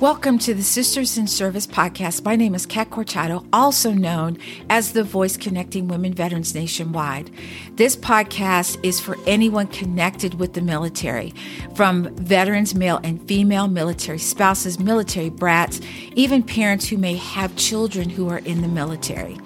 Welcome to the Sisters in Service podcast. My name is Kat Corchado, also known as the voice connecting women veterans nationwide. This podcast is for anyone connected with the military, from veterans, male and female, military spouses, military brats, even parents who may have children who are in the military.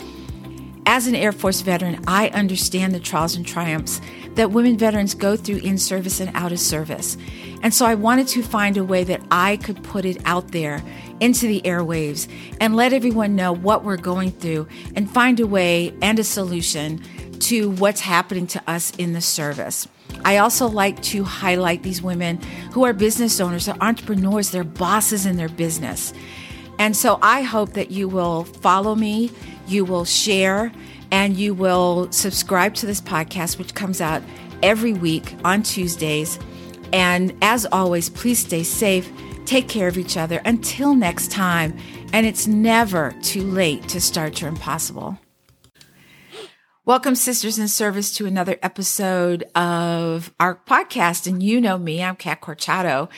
As an Air Force veteran, I understand the trials and triumphs that women veterans go through in service and out of service. And so I wanted to find a way that I could put it out there into the airwaves and let everyone know what we're going through and find a way and a solution to what's happening to us in the service. I also like to highlight these women who are business owners, they're entrepreneurs, they're bosses in their business. And so I hope that you will follow me, you will share, and you will subscribe to this podcast, which comes out every week on Tuesdays. And as always, please stay safe, take care of each other. Until next time, and it's never too late to start your impossible. Welcome, Sisters in Service, to another episode of our podcast. And you know me, I'm Kat Corchado,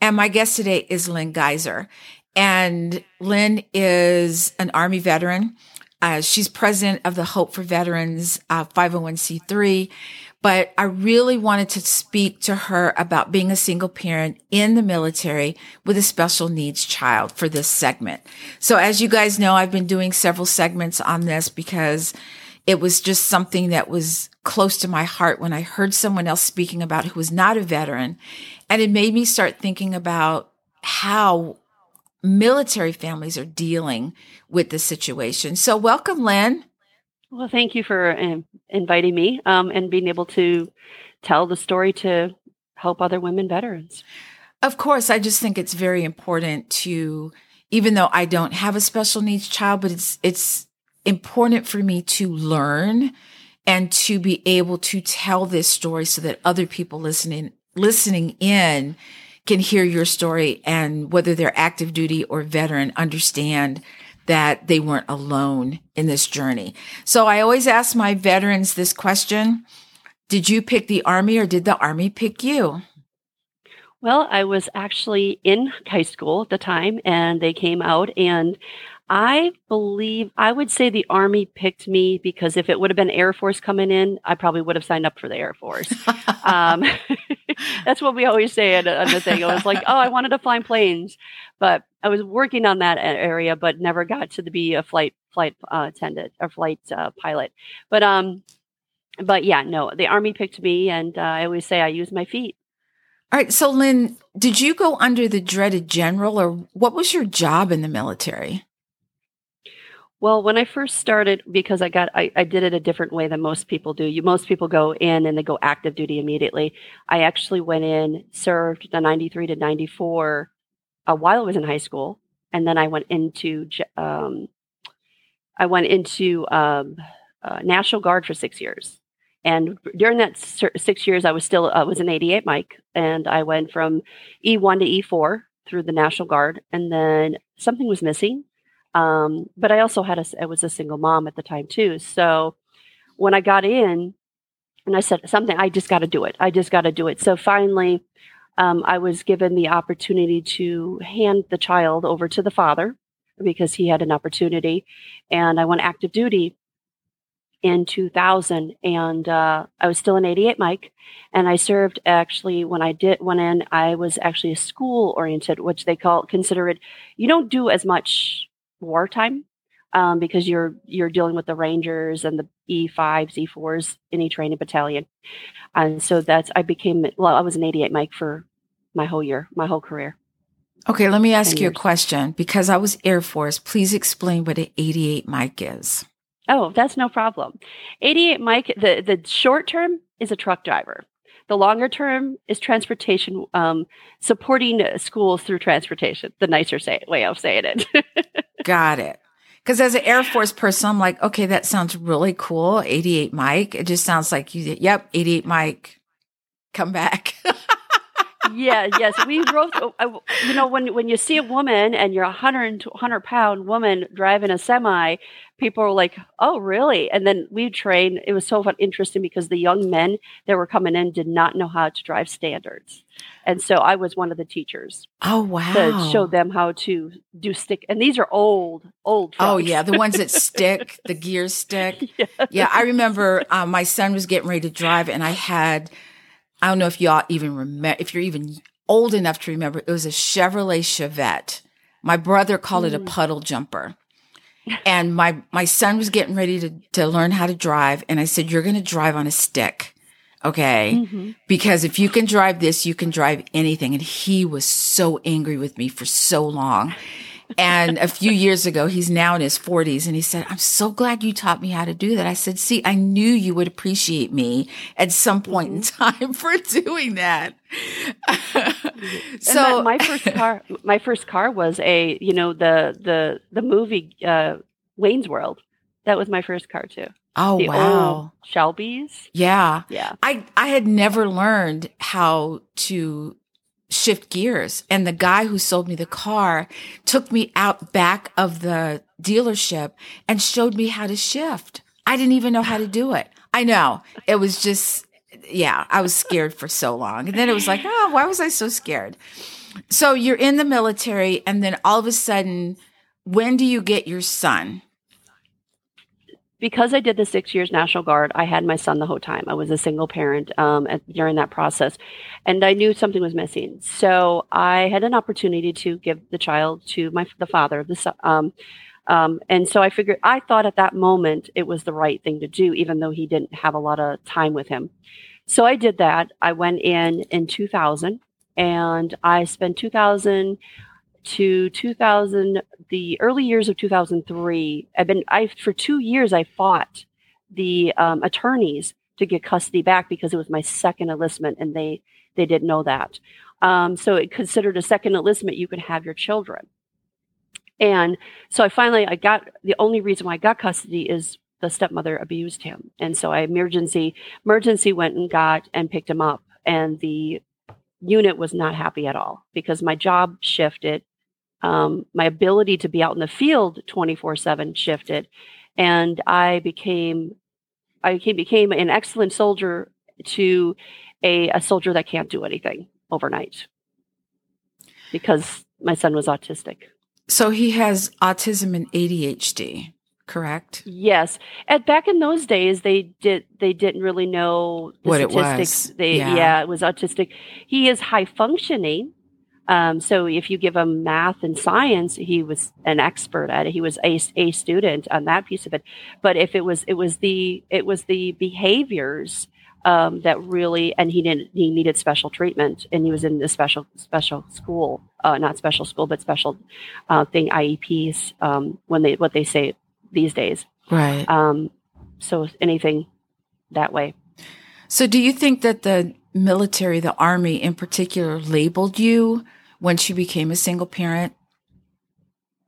and my guest today is Lynn Geiser. And Lynn is an Army veteran. Uh, she's president of the Hope for Veterans uh, 501c3 but I really wanted to speak to her about being a single parent in the military with a special needs child for this segment. So as you guys know, I've been doing several segments on this because it was just something that was close to my heart when I heard someone else speaking about who was not a veteran. And it made me start thinking about how military families are dealing with the situation. So welcome, Lynn. Well, thank you for um, inviting me um, and being able to tell the story to help other women veterans. Of course, I just think it's very important to, even though I don't have a special needs child, but it's it's important for me to learn and to be able to tell this story so that other people listening listening in can hear your story and whether they're active duty or veteran understand that they weren't alone in this journey. So I always ask my veterans this question. Did you pick the army or did the army pick you? Well, I was actually in high school at the time and they came out and I believe I would say the Army picked me because if it would have been Air Force coming in, I probably would have signed up for the Air Force. um, that's what we always say on the thing. I was like, oh, I wanted to fly planes, but I was working on that area, but never got to be a flight flight uh, attendant or flight uh, pilot. But um, but yeah, no, the Army picked me, and uh, I always say I use my feet. All right. So, Lynn, did you go under the dreaded general, or what was your job in the military? Well, when I first started, because I got, I, I, did it a different way than most people do. You, most people go in and they go active duty immediately. I actually went in, served the 93 to 94 uh, while I was in high school. And then I went into, um, I went into um, uh, National Guard for six years. And during that six years, I was still, I was an 88 Mike. And I went from E1 to E4 through the National Guard. And then something was missing um, but I also had a, I was a single mom at the time too. So when I got in and I said something, I just got to do it. I just got to do it. So finally, um, I was given the opportunity to hand the child over to the father because he had an opportunity. And I went active duty in 2000 and uh, i was still an 88 mike and i served actually when i did went in i was actually a school oriented which they call consider it you don't do as much wartime um, because you're you're dealing with the Rangers and the E5s, E4s in each training battalion, and so that's I became well I was an 88 Mike for my whole year, my whole career. Okay, let me ask you years. a question because I was Air Force. Please explain what an 88 Mike is. Oh, that's no problem. 88 Mike, the the short term is a truck driver. The longer term is transportation, um, supporting schools through transportation. The nicer say, way of saying it. Got it. Because as an Air Force person, I'm like, okay, that sounds really cool. 88 Mike. It just sounds like you, yep, 88 Mike, come back. yeah, yes, we drove. You know, when when you see a woman and you're a hundred hundred pound woman driving a semi, people are like, "Oh, really?" And then we trained. It was so fun, interesting because the young men that were coming in did not know how to drive standards, and so I was one of the teachers. Oh wow! To show them how to do stick, and these are old, old. Oh, trucks. Oh yeah, the ones that stick, the gears stick. Yes. Yeah, I remember um, my son was getting ready to drive, and I had. I don't know if y'all even remember, if you're even old enough to remember, it was a Chevrolet Chevette. My brother called mm. it a mm. puddle jumper and my my son was getting ready to to learn how to drive and i said you're going to drive on a stick okay mm-hmm. because if you can drive this you can drive anything and he was so angry with me for so long and a few years ago, he's now in his 40s, and he said, I'm so glad you taught me how to do that. I said, See, I knew you would appreciate me at some point mm-hmm. in time for doing that. so that, my first car, my first car was a, you know, the the the movie uh, Wayne's World. That was my first car too. Oh the wow, Shelby's. Yeah, yeah. I I had never learned how to shift gears. And the guy who sold me the car took me out back of the dealership and showed me how to shift. I didn't even know how to do it. I know it was just, yeah, I was scared for so long. And then it was like, oh, why was I so scared? So you're in the military and then all of a sudden, when do you get your son? Because I did the six years National Guard, I had my son the whole time. I was a single parent um, at, during that process, and I knew something was missing. So I had an opportunity to give the child to my the father the. Um, um, and so I figured, I thought at that moment it was the right thing to do, even though he didn't have a lot of time with him. So I did that. I went in in 2000 and I spent 2000 to 2000 the early years of 2003 i've been i for two years i fought the um, attorneys to get custody back because it was my second enlistment and they they didn't know that. Um, so it considered a second enlistment you could have your children. And so i finally i got the only reason why i got custody is the stepmother abused him. And so i emergency emergency went and got and picked him up and the unit was not happy at all because my job shifted um, my ability to be out in the field 24 7 shifted. And I became, I became, became an excellent soldier to a, a soldier that can't do anything overnight because my son was autistic. So he has autism and ADHD, correct? Yes. And back in those days, they did they didn't really know what statistics. it was. They, yeah. yeah, it was autistic. He is high functioning, um, so if you give him math and science, he was an expert at it. He was a, a student on that piece of it. But if it was, it was the, it was the behaviors um, that really, and he didn't, he needed special treatment and he was in the special, special school, uh, not special school, but special uh, thing, IEPs, um, when they, what they say these days. Right. Um, so anything that way. So do you think that the military, the army in particular, labeled you once you became a single parent?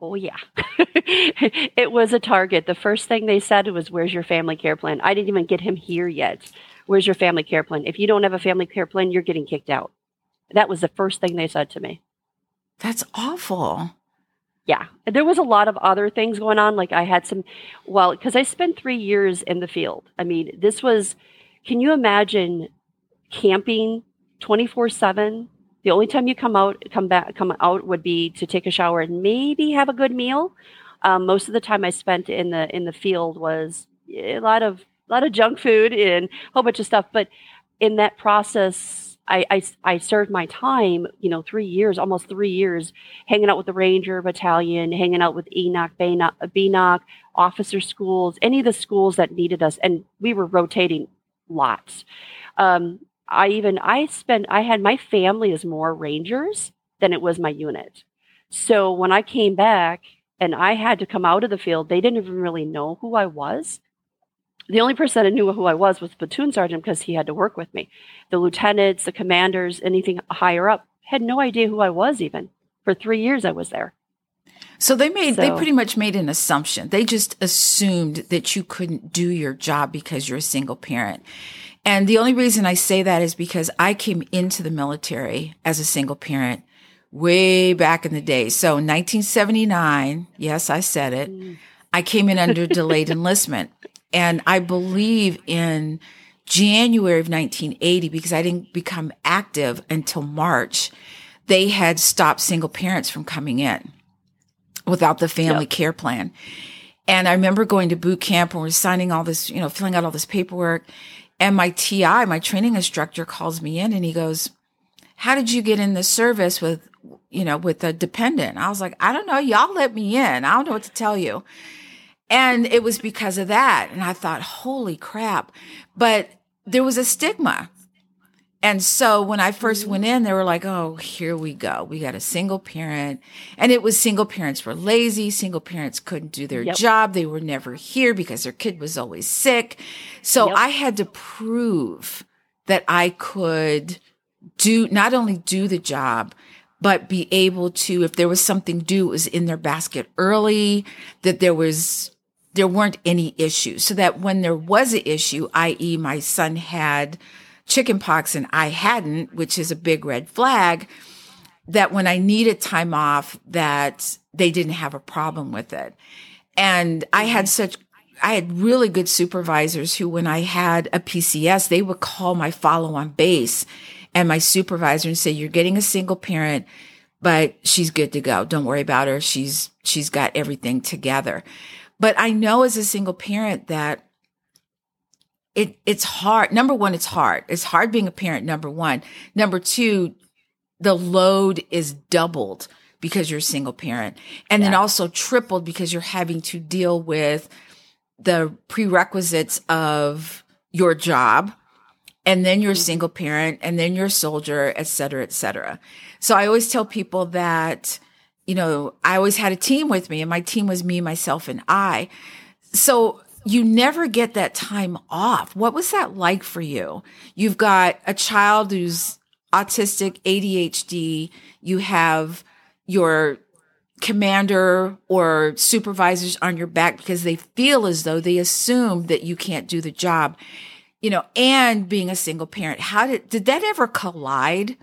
Oh, yeah. it was a target. The first thing they said was, Where's your family care plan? I didn't even get him here yet. Where's your family care plan? If you don't have a family care plan, you're getting kicked out. That was the first thing they said to me. That's awful. Yeah. There was a lot of other things going on. Like I had some, well, because I spent three years in the field. I mean, this was, can you imagine camping 24 7 the only time you come out, come back, come out would be to take a shower and maybe have a good meal. Um, most of the time I spent in the in the field was a lot of a lot of junk food and a whole bunch of stuff. But in that process, I, I, I served my time, you know, three years, almost three years, hanging out with the Ranger Battalion, hanging out with Enoch, BNCOC, officer schools, any of the schools that needed us, and we were rotating lots. Um, I even I spent I had my family as more rangers than it was my unit. So when I came back and I had to come out of the field, they didn't even really know who I was. The only person that knew who I was was the platoon sergeant because he had to work with me. The lieutenants, the commanders, anything higher up had no idea who I was even. For three years I was there. So they made so, they pretty much made an assumption. They just assumed that you couldn't do your job because you're a single parent. And the only reason I say that is because I came into the military as a single parent way back in the day. So 1979, yes, I said it. Mm. I came in under delayed enlistment. And I believe in January of 1980, because I didn't become active until March, they had stopped single parents from coming in without the family yep. care plan. And I remember going to boot camp and we're signing all this, you know, filling out all this paperwork. And my TI, my training instructor calls me in and he goes, how did you get in the service with, you know, with a dependent? I was like, I don't know. Y'all let me in. I don't know what to tell you. And it was because of that. And I thought, holy crap. But there was a stigma. And so when I first went mm. in, they were like, oh, here we go. We got a single parent. And it was single parents were lazy. Single parents couldn't do their yep. job. They were never here because their kid was always sick. So yep. I had to prove that I could do, not only do the job, but be able to, if there was something due, it was in their basket early, that there was there weren't any issues. So that when there was an issue, i.e. my son had chickenpox and I hadn't, which is a big red flag, that when I needed time off, that they didn't have a problem with it. And I had such I had really good supervisors who, when I had a PCS, they would call my follow on base and my supervisor and say, you're getting a single parent, but she's good to go. Don't worry about her. She's, she's got everything together. But I know as a single parent that it it's hard. Number one, it's hard. It's hard being a parent, number one. Number two, the load is doubled because you're a single parent. And yeah. then also tripled because you're having to deal with the prerequisites of your job and then you're a single parent and then you're a soldier, et cetera, et cetera. So I always tell people that you know, I always had a team with me and my team was me, myself and I. So you never get that time off. What was that like for you? You've got a child who's autistic, ADHD. You have your commander or supervisors on your back because they feel as though they assume that you can't do the job, you know, and being a single parent. How did, did that ever collide?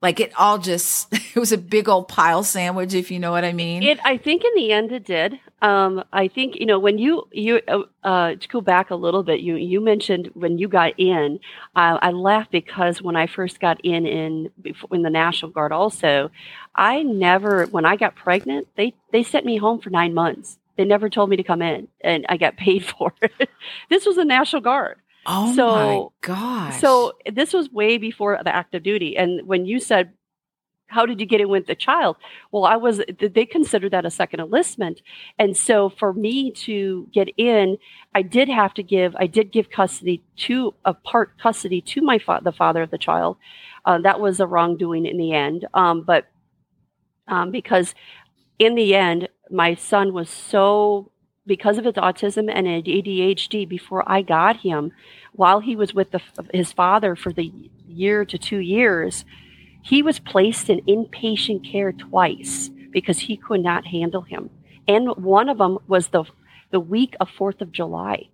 Like it all just, it was a big old pile sandwich, if you know what I mean. It, I think in the end it did. Um, I think, you know, when you, you, uh, uh to go back a little bit, you, you mentioned when you got in, uh, I laughed because when I first got in, in, in the National Guard also, I never, when I got pregnant, they, they sent me home for nine months. They never told me to come in and I got paid for it. this was the National Guard. Oh so, my gosh. So this was way before the active duty. And when you said, how did you get in with the child? Well, I was, they considered that a second enlistment. And so for me to get in, I did have to give, I did give custody to, a part custody to my fa- the father of the child. Uh, that was a wrongdoing in the end. Um, but um, because in the end, my son was so because of his autism and ADHD before I got him, while he was with the, his father for the year to two years, he was placed in inpatient care twice because he could not handle him. And one of them was the the week of Fourth of July.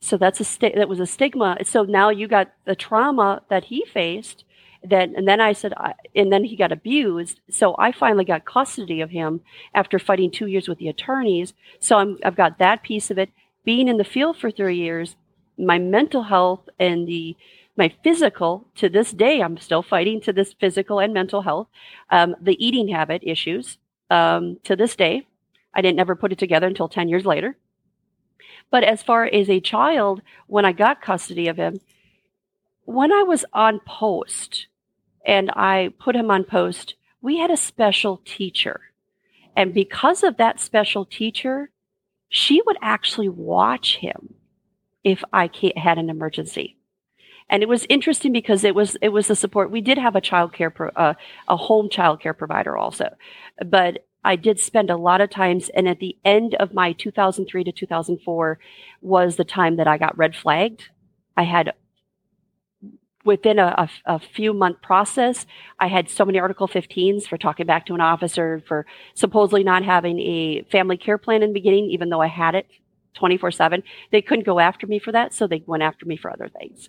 So that's a st- that was a stigma. So now you got the trauma that he faced and then I said, I, and then he got abused. So I finally got custody of him after fighting two years with the attorneys. So I'm, I've got that piece of it. Being in the field for three years, my mental health and the my physical to this day, I'm still fighting to this physical and mental health. Um, the eating habit issues um, to this day, I didn't ever put it together until ten years later. But as far as a child, when I got custody of him, when I was on post and I put him on post, we had a special teacher. And because of that special teacher, she would actually watch him if I had an emergency. And it was interesting because it was it was the support. We did have a child care pro, uh, a home child care provider also, but I did spend a lot of times. And at the end of my 2003 to 2004 was the time that I got red flagged. I had within a, a, a, few month process, I had so many Article 15s for talking back to an officer for supposedly not having a family care plan in the beginning, even though I had it 24 7. They couldn't go after me for that, so they went after me for other things.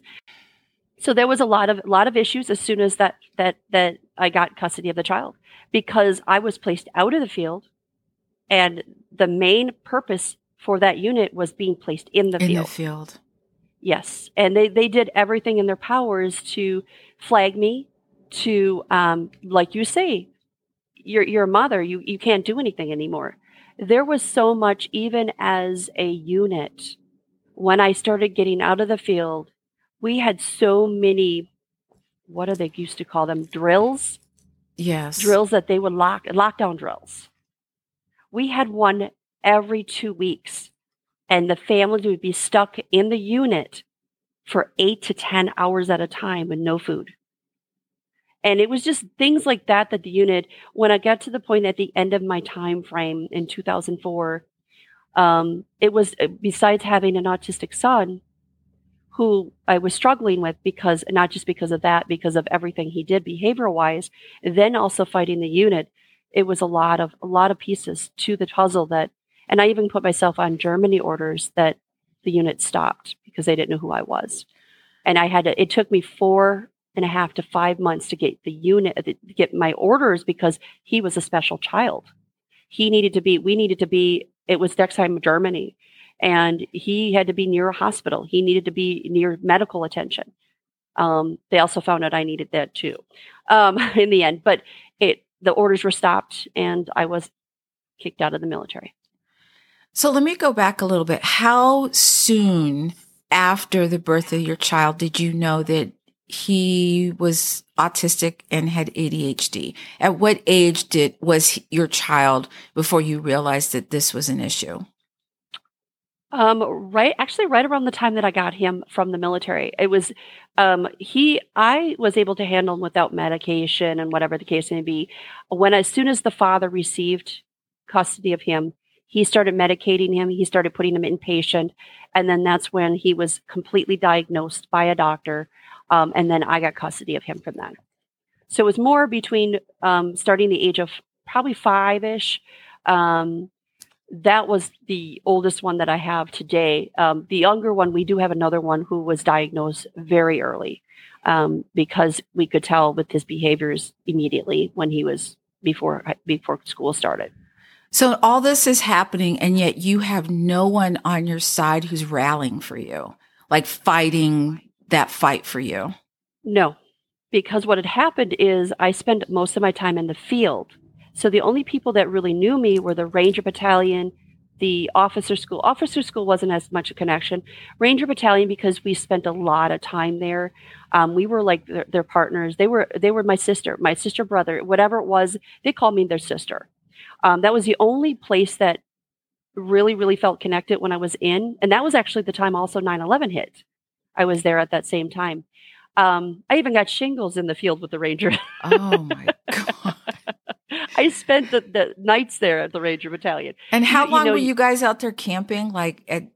So there was a lot of a lot of issues as soon as that that that I got custody of the child because I was placed out of the field and the main purpose for that unit was being placed in the in field. the field. Yes, and they they did everything in their powers to flag me, to um, like you say, you're you're a mother, you you can't do anything anymore. There was so much, even as a unit, when I started getting out of the field, we had so many. What do they used to call them? Drills. Yes. Drills that they would lock lockdown drills. We had one every two weeks and the families would be stuck in the unit for eight to 10 hours at a time with no food. And it was just things like that that the unit, when I got to the point at the end of my time frame in 2004, um, it was uh, besides having an autistic son who I was struggling with because not just because of that, because of everything he did behavioral wise, then also fighting the unit. It was a lot of a lot of pieces to the puzzle that and I even put myself on Germany orders that the unit stopped because they didn't know who I was. And I had to, it took me four and a half to five months to get the unit, to get my orders because he was a special child. He needed to be, we needed to be, it was Dexheim, Germany. And he had to be near a hospital. He needed to be near medical attention. Um, they also found out I needed that too um, in the end. But it, the orders were stopped and I was kicked out of the military. So let me go back a little bit. How soon after the birth of your child did you know that he was autistic and had ADHD? At what age did was your child before you realized that this was an issue? Um, right, actually, right around the time that I got him from the military, it was um, he. I was able to handle him without medication and whatever the case may be. When as soon as the father received custody of him, he started medicating him. He started putting him inpatient. And then that's when he was completely diagnosed by a doctor. Um, and then I got custody of him from then. So it was more between um, starting the age of probably five ish. Um, that was the oldest one that I have today. Um, the younger one, we do have another one who was diagnosed very early um, because we could tell with his behaviors immediately when he was before before school started. So all this is happening and yet you have no one on your side who's rallying for you, like fighting that fight for you. No, because what had happened is I spent most of my time in the field. So the only people that really knew me were the Ranger Battalion, the officer school. Officer school wasn't as much a connection. Ranger Battalion because we spent a lot of time there. Um, we were like their, their partners. They were they were my sister, my sister brother, whatever it was. They called me their sister. Um, that was the only place that really, really felt connected when I was in. And that was actually the time also 9 11 hit. I was there at that same time. Um, I even got shingles in the field with the Ranger. Oh my God. I spent the, the, nights there at the Ranger Battalion. And how you, long you know, were you guys out there camping? Like at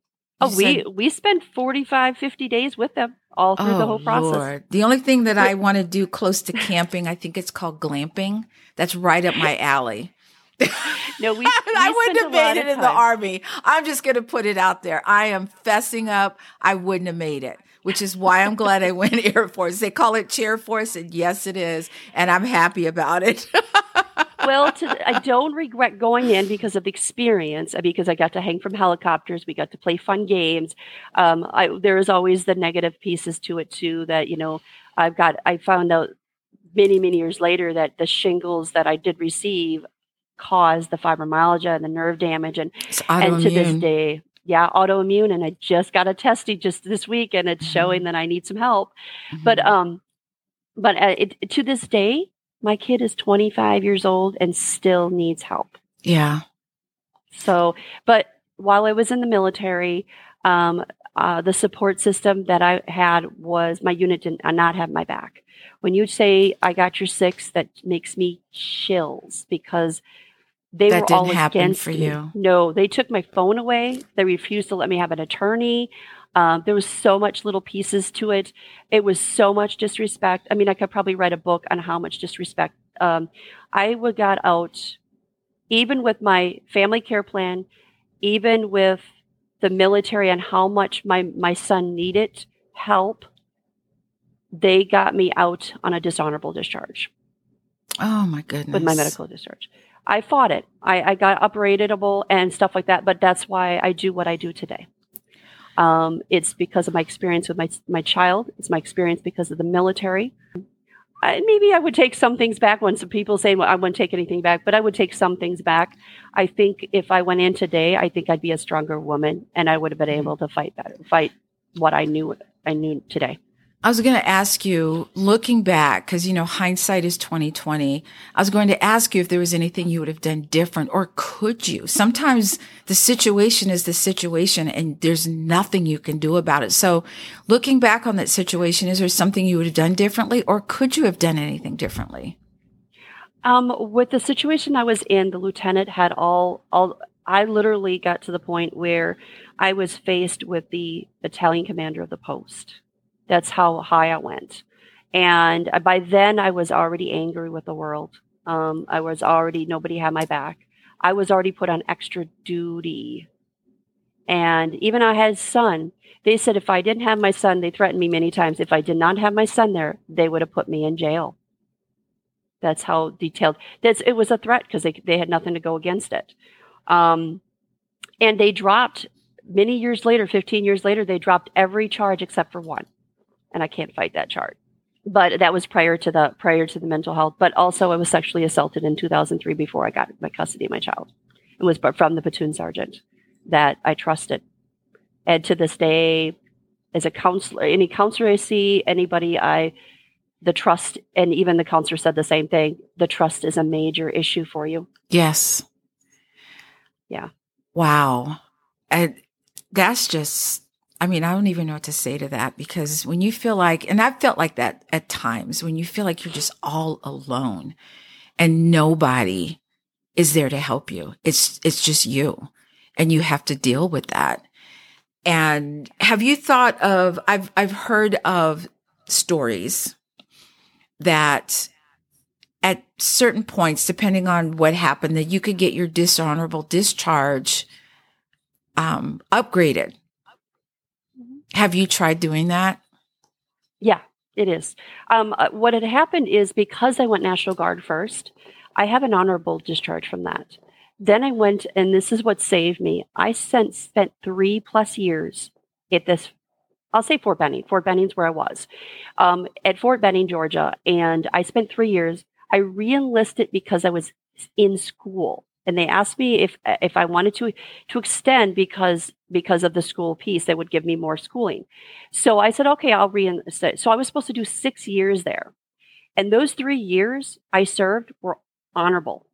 Oh, said, we we spent 45 50 days with them all through oh, the whole process. Lord. The only thing that I want to do close to camping, I think it's called glamping. That's right up my alley. No, we. I wouldn't have made it in the army. I'm just going to put it out there. I am fessing up. I wouldn't have made it, which is why I'm glad I went Air Force. They call it Chair Force, and yes, it is, and I'm happy about it. well, to, I don't regret going in because of the experience, uh, because I got to hang from helicopters. We got to play fun games. Um, I, there is always the negative pieces to it too. That you know, I've got. I found out many many years later that the shingles that I did receive caused the fibromyalgia and the nerve damage. And, and to this day, yeah, autoimmune. And I just got a testing just this week and it's mm-hmm. showing that I need some help. Mm-hmm. But, um, but uh, it, to this day, my kid is 25 years old and still needs help. Yeah. So, but while I was in the military, um, uh, the support system that I had was my unit did not have my back. When you say I got your six, that makes me chills because they that were didn't all happen against for me. you. No, they took my phone away. They refused to let me have an attorney. Um, there was so much little pieces to it. It was so much disrespect. I mean, I could probably write a book on how much disrespect. Um, I would got out, even with my family care plan, even with the military and how much my my son needed help, they got me out on a dishonorable discharge. Oh my goodness! With my medical discharge, I fought it. I, I got upgradable and stuff like that. But that's why I do what I do today. Um, it's because of my experience with my my child. It's my experience because of the military. I, maybe I would take some things back when some people say well, I wouldn't take anything back, but I would take some things back. I think if I went in today, I think I'd be a stronger woman and I would have been mm-hmm. able to fight better, fight what I knew I knew today. I was going to ask you, looking back, because you know hindsight is twenty twenty. I was going to ask you if there was anything you would have done different, or could you? Sometimes the situation is the situation, and there's nothing you can do about it. So, looking back on that situation, is there something you would have done differently, or could you have done anything differently? Um, with the situation I was in, the lieutenant had all all. I literally got to the point where I was faced with the battalion commander of the post that's how high I went. And by then, I was already angry with the world. Um, I was already, nobody had my back. I was already put on extra duty. And even I had a son. They said if I didn't have my son, they threatened me many times. If I did not have my son there, they would have put me in jail. That's how detailed. That's it was a threat because they they had nothing to go against it. Um, and they dropped many years later, 15 years later, they dropped every charge except for one and I can't fight that chart. But that was prior to the prior to the mental health. But also, I was sexually assaulted in 2003 before I got my custody of my child. It was from the platoon sergeant that I trusted, and to this day, as a counselor, any counselor I see, anybody I, the trust, and even the counselor said the same thing. The trust is a major issue for you. Yes. Yeah. Wow. And that's just I mean, I don't even know what to say to that because when you feel like, and I've felt like that at times when you feel like you're just all alone and nobody is there to help you. It's, it's just you and you have to deal with that. And have you thought of, I've, I've heard of stories that at certain points, depending on what happened, that you could get your dishonorable discharge, um, upgraded have you tried doing that? Yeah, it is. Um, uh, what had happened is because I went National Guard first, I have an honorable discharge from that. Then I went, and this is what saved me. I spent three plus years at this, I'll say Fort Benning. Fort Benning's where I was, um, at Fort Benning, Georgia. And I spent three years. I reenlisted because I was in school and they asked me if if I wanted to to extend because because of the school piece they would give me more schooling. So I said okay, I'll reinstate. So I was supposed to do 6 years there. And those 3 years I served were honorable.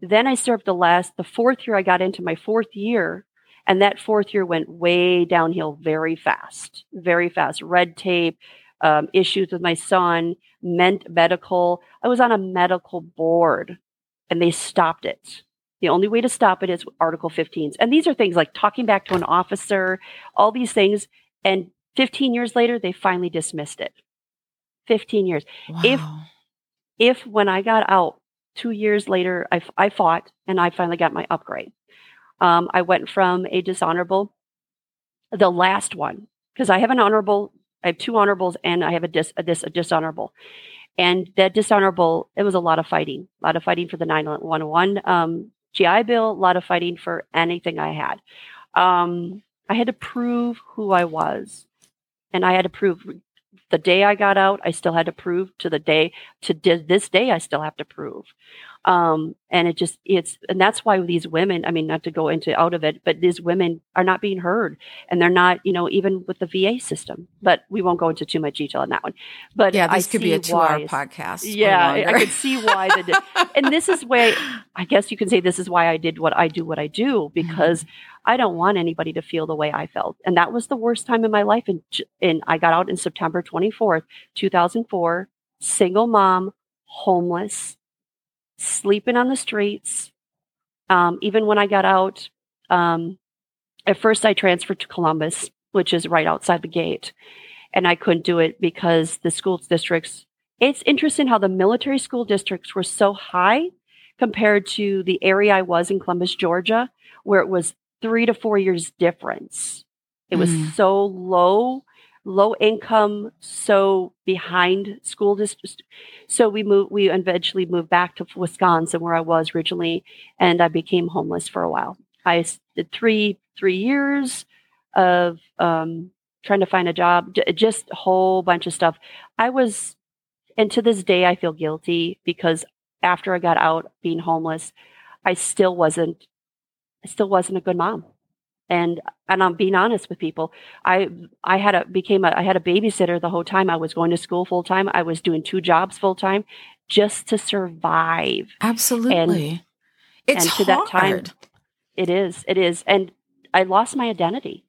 Then I served the last the fourth year I got into my fourth year and that fourth year went way downhill very fast. Very fast. Red tape, um, issues with my son, meant medical. I was on a medical board and they stopped it the only way to stop it is Article 15s. And these are things like talking back to an officer, all these things. And 15 years later, they finally dismissed it. 15 years. Wow. If, if when I got out two years later, I, I fought and I finally got my upgrade. Um, I went from a dishonorable, the last one, because I have an honorable, I have two honorables and I have a, dis, a, dis, a dishonorable. And that dishonorable, it was a lot of fighting, a lot of fighting for the 911 um, GI Bill, a lot of fighting for anything I had. Um, I had to prove who I was. And I had to prove the day I got out, I still had to prove to the day to this day, I still have to prove. Um, and it just, it's, and that's why these women, I mean, not to go into out of it, but these women are not being heard and they're not, you know, even with the VA system, but we won't go into too much detail on that one. But yeah, this I could be a two-hour podcast. Yeah. I, could see why the, and this is why I guess you can say this is why I did what I do, what I do, because mm-hmm. I don't want anybody to feel the way I felt. And that was the worst time in my life. And, and I got out in September 24th, 2004, single mom, homeless, sleeping on the streets. Um, even when I got out, um, at first I transferred to Columbus, which is right outside the gate. And I couldn't do it because the school districts, it's interesting how the military school districts were so high compared to the area I was in Columbus, Georgia, where it was three to four years difference. It was Mm. so low, low income, so behind school district. So we moved. We eventually moved back to Wisconsin, where I was originally, and I became homeless for a while. I did three three years of um, trying to find a job, just a whole bunch of stuff. I was, and to this day, I feel guilty because after I got out being homeless, I still wasn't, I still wasn't a good mom. And and I'm being honest with people. I I had a became a I had a babysitter the whole time. I was going to school full time. I was doing two jobs full time just to survive. Absolutely. it's and to that time- hard. It is. It is. And I lost my identity.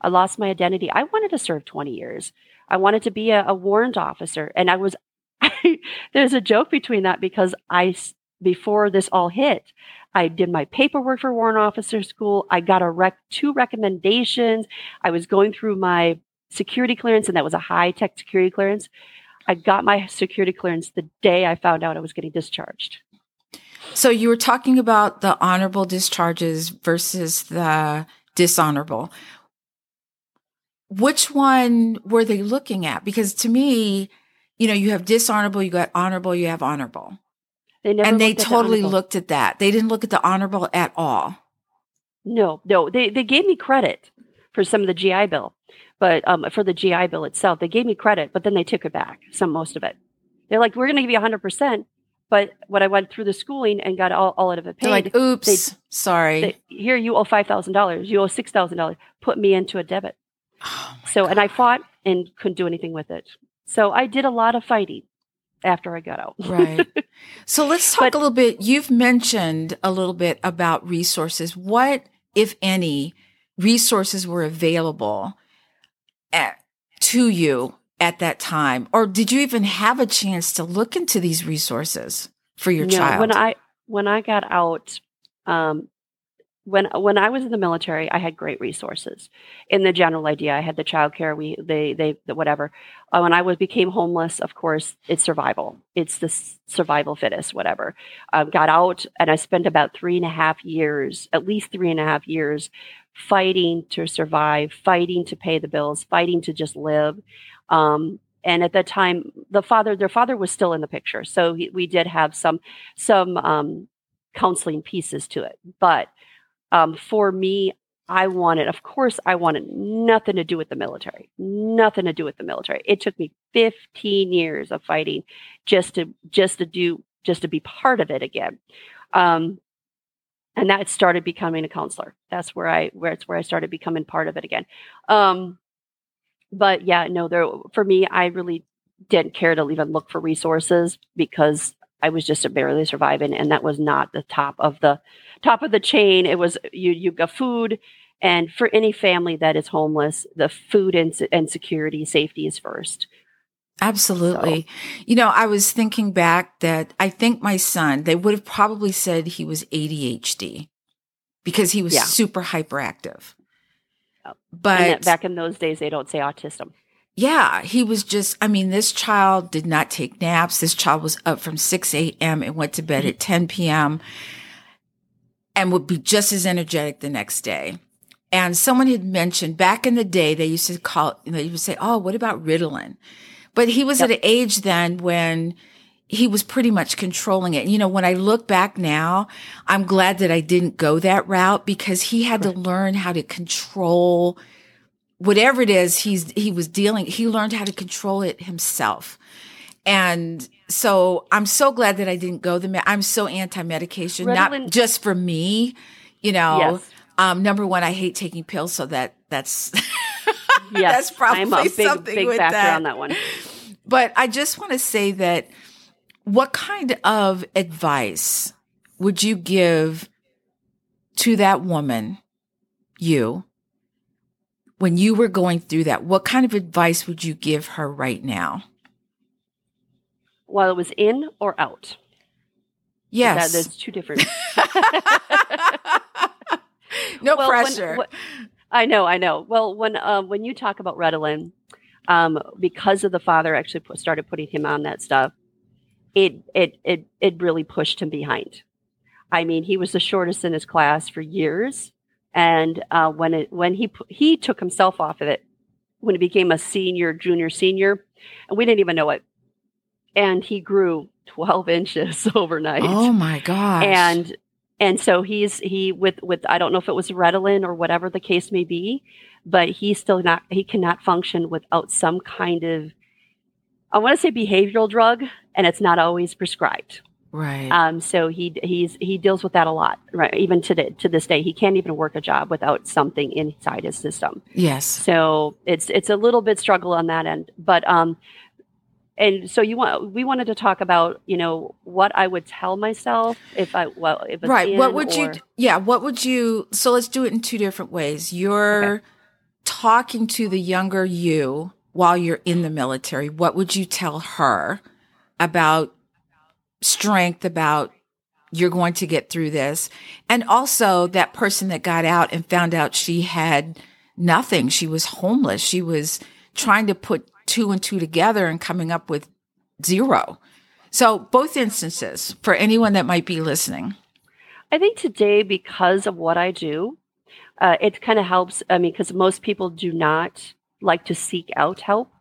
I lost my identity. I wanted to serve 20 years. I wanted to be a, a warrant officer. And I was, there's a joke between that because I before this all hit, I did my paperwork for warrant officer school. I got a rec, two recommendations. I was going through my security clearance, and that was a high tech security clearance. I got my security clearance the day I found out I was getting discharged. So you were talking about the honorable discharges versus the dishonorable. Which one were they looking at? Because to me, you know, you have dishonorable, you got honorable, you have honorable. They never and they at the totally looked at that. They didn't look at the honorable at all. No, no, they they gave me credit for some of the GI Bill, but um, for the GI Bill itself, they gave me credit, but then they took it back, some most of it. They're like, we're going to give you hundred percent, but when I went through the schooling and got all, all of it They're like, oops, sorry. they, here you owe five thousand dollars, you owe six thousand dollars, put me into a debit. Oh So, and I fought and couldn't do anything with it. So I did a lot of fighting after I got out. Right. So let's talk But- a little bit. You've mentioned a little bit about resources. What, if any, resources were available at, to you at that time? Or did you even have a chance to look into these resources for your No, child? When I when I got out, um, when when I was in the military, I had great resources. In the general idea, I had the childcare. We they they the whatever. Uh, when I was became homeless, of course, it's survival. It's the survival fittest, whatever. Um, got out, and I spent about three and a half years, at least three and a half years, fighting to survive, fighting to pay the bills, fighting to just live. Um, and at that time, the father, their father was still in the picture, so he, we did have some some um, counseling pieces to it. But um, for me, I wanted, of course, I wanted nothing to do with the military, nothing to do with the military. It took me 15 years of fighting just to just to do just to be part of it again. Um, and that started becoming a counselor. That's where I where it's where I started becoming part of it again. Um, but yeah, no, there for me, I really didn't care to even look for resources because I was just barely surviving, and that was not the top of the top of the chain. It was you you got food, and for any family that is homeless, the food and, and security safety is first. Absolutely. You know, I was thinking back that I think my son, they would have probably said he was ADHD because he was Yeah. super hyperactive. But back in those days, they don't say autism. Yeah, he was just, I mean, this child did not take naps. This child was up from 6 a.m. and went to bed at 10 p.m. and would be just as energetic the next day. And someone had mentioned back in the day, they used to call, they would say, Oh, what about Ritalin? But he was Yep. at an age then when he was pretty much controlling it. You know, when I look back now, I'm glad that I didn't go that route because he had to learn how to control whatever it is he's he was dealing. He learned how to control it himself. And so I'm so glad that I didn't go the, me- I'm so anti-medication, not just for me, you know, Yes. um, number one, I hate taking pills. So that that's, Yes, That's probably I'm a big, something big with factor that. on that one. but I just want to say that what kind of advice would you give to that woman, you, when you were going through that? What kind of advice would you give her right now? While it was in or out. Yes. That, there's two different. no Well, when- pressure. wh- I know, I know. Well, when um, when you talk about Ritalin, um, because of the father actually put, started putting him on that stuff, it it it it really pushed him behind. I mean, he was the shortest in his class for years, And uh, when it when he he took himself off of it, when he became a senior, junior, senior, and we didn't even know it. And he grew 12 inches overnight. Oh my gosh. And and so he's he with with I don't know if it was Ritalin or whatever the case may be, but he's still not he cannot function without some kind of I want to say behavioral drug, and it's not always prescribed. Right. Um, so he he's he deals with that a lot, right? Even to the, to this day, he can't even work a job without something inside his system. Yes. So it's it's a little bit struggle on that end, but um, and so you want we wanted to talk about you know what I would tell myself if I well if right what would or, you yeah what would you so let's do it in two different ways. You're okay. talking to the younger you while you're in the military. What would you tell her about strength about you're going to get through this. And also that person that got out and found out she had nothing. She was homeless. She was trying to put two and two together and coming up with zero. So both instances for anyone that might be listening. I think today, because of what I do, uh, it kind of helps. I mean, because most people do not like to seek out help.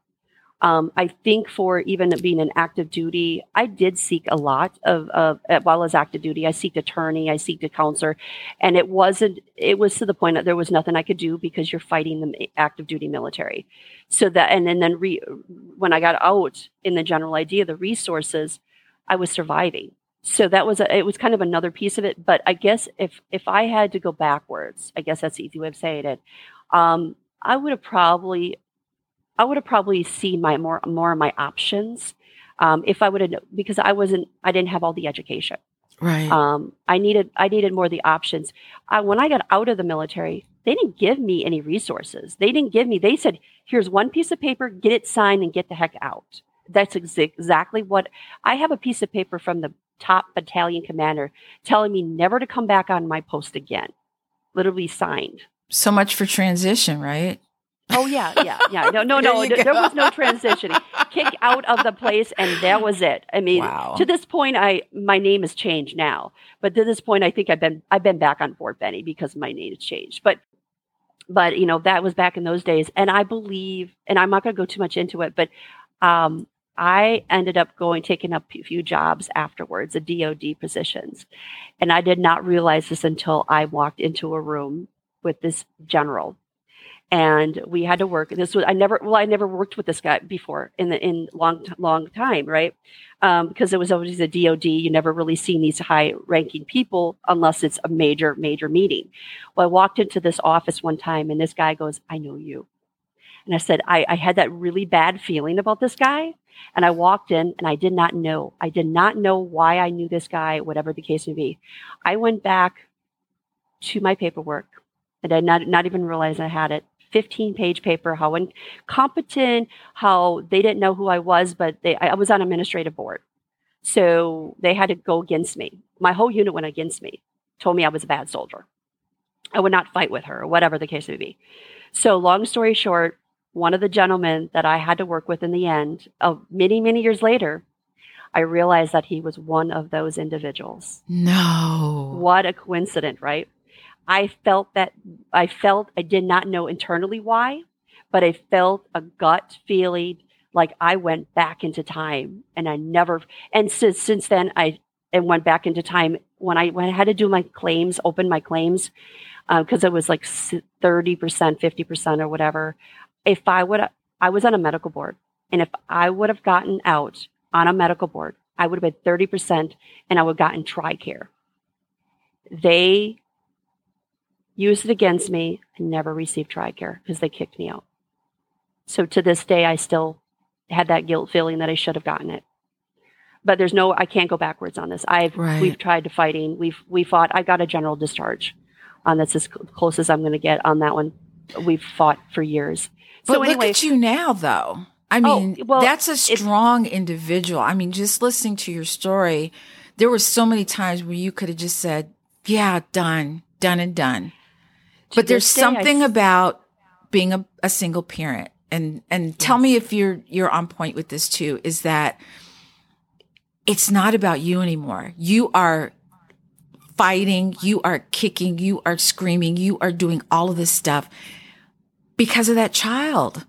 Um, I think for even being an active duty, I did seek a lot of, of while as active duty. I seeked attorney, I seeked a counselor, and it wasn't. It was to the point that there was nothing I could do because you're fighting the active duty military. So that, and then then re, when I got out in the general idea, the resources, I was surviving. So that was a, it was kind of another piece of it. But I guess if if I had to go backwards, I guess that's the easy way of saying it. Um, I would have probably I would have probably seen my more more of my options um, if I would have because I wasn't I didn't have all the education. Right. Um, I needed I needed more of the options. I, when I got out of the military, they didn't give me any resources. They didn't give me. They said, "Here's one piece of paper. Get it signed and get the heck out." That's ex- exactly what I have. A piece of paper from the top battalion commander telling me never to come back on my post again. Literally signed. So much for transition, right? Oh yeah, yeah, yeah. No, no, no. There, there, was no transitioning. Kick out of the place, and that was it. I mean, wow. to this point, I my name has changed now, but to this point, I think I've been I've been back on Fort Benning because my name has changed. But but you know that was back in those days, and I believe, and I'm not going to go too much into it, but um, I ended up going taking up a few jobs afterwards, the DoD positions, and I did not realize this until I walked into a room with this general and we had to work. This was I never well I never worked with this guy before in the in long long time, right? Um, because it was always a DoD. You never really seen these high ranking people unless it's a major major meeting. Well, I walked into this office one time, and this guy goes, "I know you," and I said, "I, I had that really bad feeling about this guy." And I walked in and I did not know. I did not know why I knew this guy, whatever the case may be. I went back to my paperwork and I not, not even realize I had it. 15 page paper, how incompetent, how they didn't know who I was, but they, I was on administrative board. So they had to go against me. My whole unit went against me, told me I was a bad soldier. I would not fight with her or whatever the case may be. So long story short, one of the gentlemen that I had to work with in the end, of many, many years later, I realized that he was one of those individuals. No. What a coincidence, right? I felt that I felt I did not know internally why, but I felt a gut feeling like I went back into time and I never, and since, since then I and went back into time when I, when I had to do my claims, open my claims, because uh, it was like 30%, 50% or whatever. If I would, I was on a medical board and if I would have gotten out on a medical board, I would have been 30% and I would have gotten TRICARE. They used it against me and never received TRICARE because they kicked me out. So to this day, I still had that guilt feeling that I should have gotten it. But there's no, I can't go backwards on this. I've, right. we've tried to fighting. We've, we fought. I got a general discharge on that's as close as I'm going to get on that one. We've fought for years. But so anyway, look at you now, though. I oh, mean, oh, well, that's a strong individual. I mean, just listening to your story, there were so many times where you could have just said, yeah, done, done and done but there's something I, about being a, a, single parent and and yes. tell me if you're you're on point with this too is that it's not about you anymore you are fighting, you are kicking, you are screaming, you are doing all of this stuff because of that child.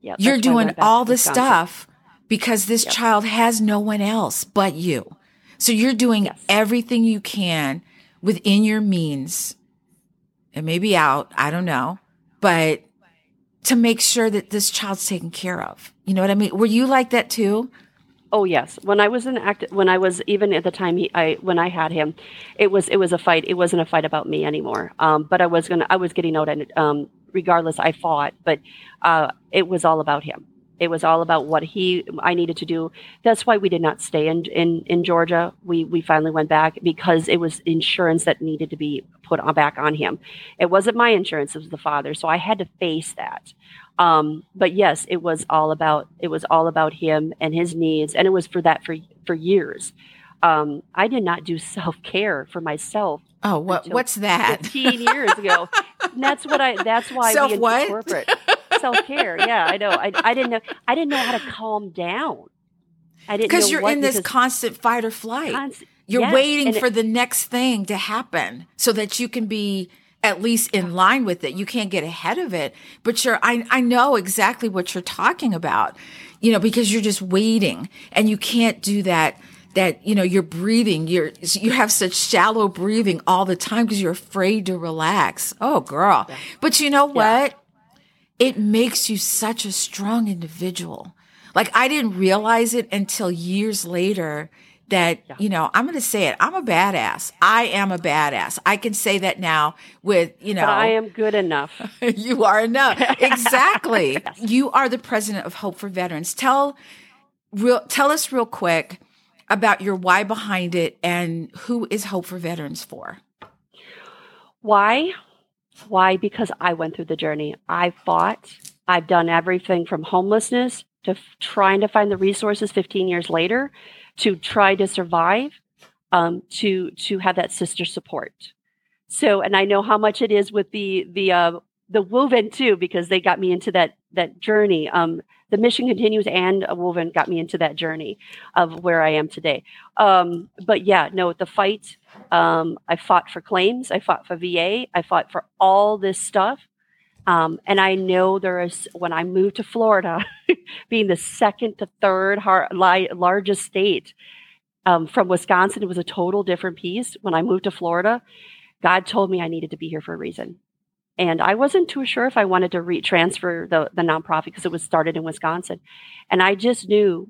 Yeah, You're that's why I doing all this Wisconsin. stuff because this Yep. child has no one else but you. So you're doing Yes. everything you can within your means. It may be out, I don't know, but to make sure that this child's taken care of. You know what I mean? Were you like that too? Oh yes, when I was in act, when I was even at the time he, I when I had him, it was it was a fight. It wasn't a fight about me anymore. Um, but I was gonna, I was getting out, and um, regardless, I fought. But uh, it was all about him. It was all about what he, I needed to do. That's why we did not stay in in, in Georgia. We we finally went back because it was insurance that needed to be put on, back on him. It wasn't my insurance; it was the father. So I had to face that. Um, but yes, it was all about it was all about him and his needs, and it was for that for for years. Um, I did not do self care for myself Oh, what what's that? 15 years ago. That's what I. That's why Self we what? incorporate self care. Yeah, I know. I, I didn't know. I didn't know how to calm down. I didn't Because you're what- in this constant fight or flight. const- You're yes, waiting and it- for the next thing to happen so that you can be at least in uh-huh. line with it. You can't get ahead of it, but you're, I, I know exactly what you're talking about, you know, because you're just waiting and you can't do that. That, you know, you're breathing, you're, you have such shallow breathing all the time because you're afraid to relax. Oh, girl. But you know what? It makes you such a strong individual. Like I didn't realize it until years later that, you know, I'm going to say it. I'm a badass. I am a badass. I can say that now with, you know, But I am good enough. you are enough. Exactly. You are the president of Hope for Veterans. Tell real tell us real quick about your why behind it and who is Hope for Veterans for. Why? Why? Because I went through the journey. I fought. I've done everything from homelessness to f- trying to find the resources 15 years later to try to survive, um, to to have that sister support. So, and I know how much it is with the the uh, the WoVeN too, because they got me into that that journey. Um, the mission continues, and WoVeN got me into that journey of where I am today. Um, but yeah, no, the fight. Um, I fought for claims. I fought for VA. I fought for all this stuff. Um, and I know there is when I moved to Florida, being the second to third har- li- largest state um, from Wisconsin, it was a total different piece. When I moved to Florida, God told me I needed to be here for a reason. And I wasn't too sure if I wanted to re- transfer the, the nonprofit because it was started in Wisconsin. And I just knew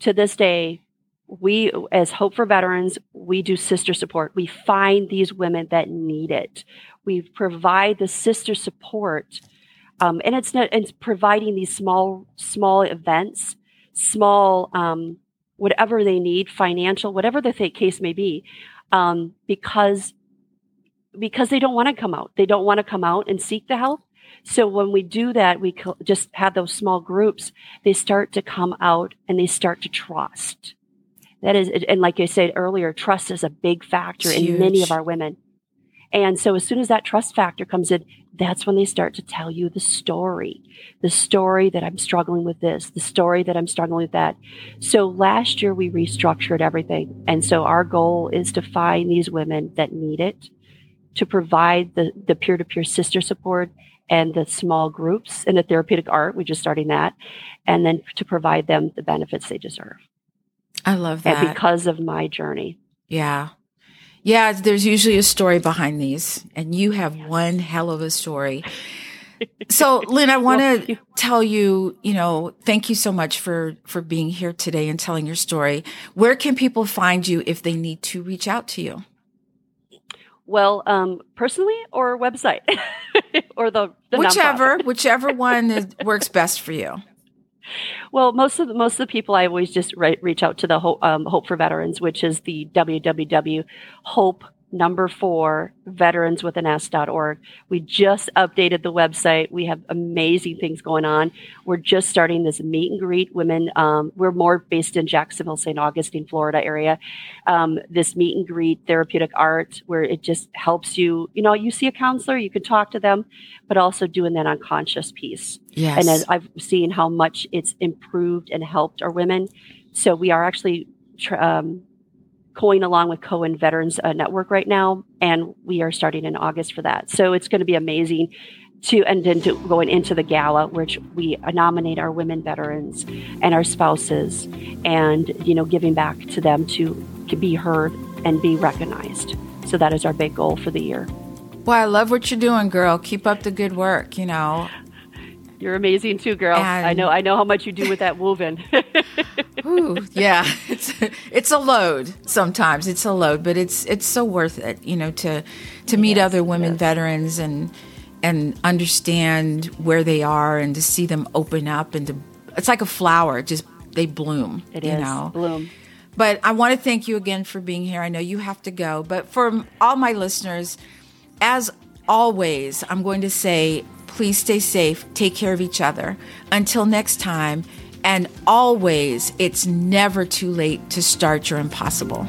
to this day, we, as Hope for Veterans, we do sister support. We find these women that need it. We provide the sister support. Um, and it's not, it's providing these small, small events, small, um, whatever they need, financial, whatever the case may be, um, because because they don't want to come out. They don't want to come out and seek the help. So when we do that, we just have those small groups. They start to come out and they start to trust. That is, and like I said earlier, trust is a big factor It's in many of our women. And so as soon as that trust factor comes in, that's when they start to tell you the story, the story that I'm struggling with this, the story that I'm struggling with that. So last year we restructured everything. And so our goal is to find these women that need it, to provide the, the peer-to-peer sister support and the small groups and the therapeutic art. We're just starting that. And then to provide them the benefits they deserve. I love that. And because of my journey. Yeah. Yeah, there's usually a story behind these, and you have one hell of a story. So, Lynn, I want Well, to you- tell you, you know, thank you so much for for being here today and telling your story. Where can people find you if they need to reach out to you? Well, um, personally or website or the, the whichever, nonprofit? whichever one is, works best for you. Well, most of the, most of the people I always just re- reach out to the Hope, um, Hope for Veterans, which is the www.hope number four veterans with an s.org. We just updated the website. We have amazing things going on. We're just starting this meet and greet women. Um, we're more based in Jacksonville, St. Augustine, Florida area. Um, this meet and greet therapeutic art where it just helps you, you know, you see a counselor, you can talk to them, but also doing that unconscious piece. Yes. And as I've seen how much it's improved and helped our women. So we are actually um, going along with Cohen Veterans uh, Network right now, and we are starting in August for that. So it's going to be amazing to and then to going into the gala which we nominate our women veterans and our spouses and you know giving back to them to, to be heard and be recognized so that is our big goal for the year well i love what you're doing girl keep up the good work you know you're amazing too, girl. And I know. I know how much you do with that moving. Ooh, yeah, it's it's a load sometimes. It's a load, but it's it's so worth it. You know, to to meet yes, other women yes. veterans and and understand where they are and to see them open up and to it's like a flower just they bloom it you is know bloom but i want to thank you again for being here i know you have to go but for all my listeners as always i'm going to say please stay safe take care of each other until next time and always it's never too late to start your impossible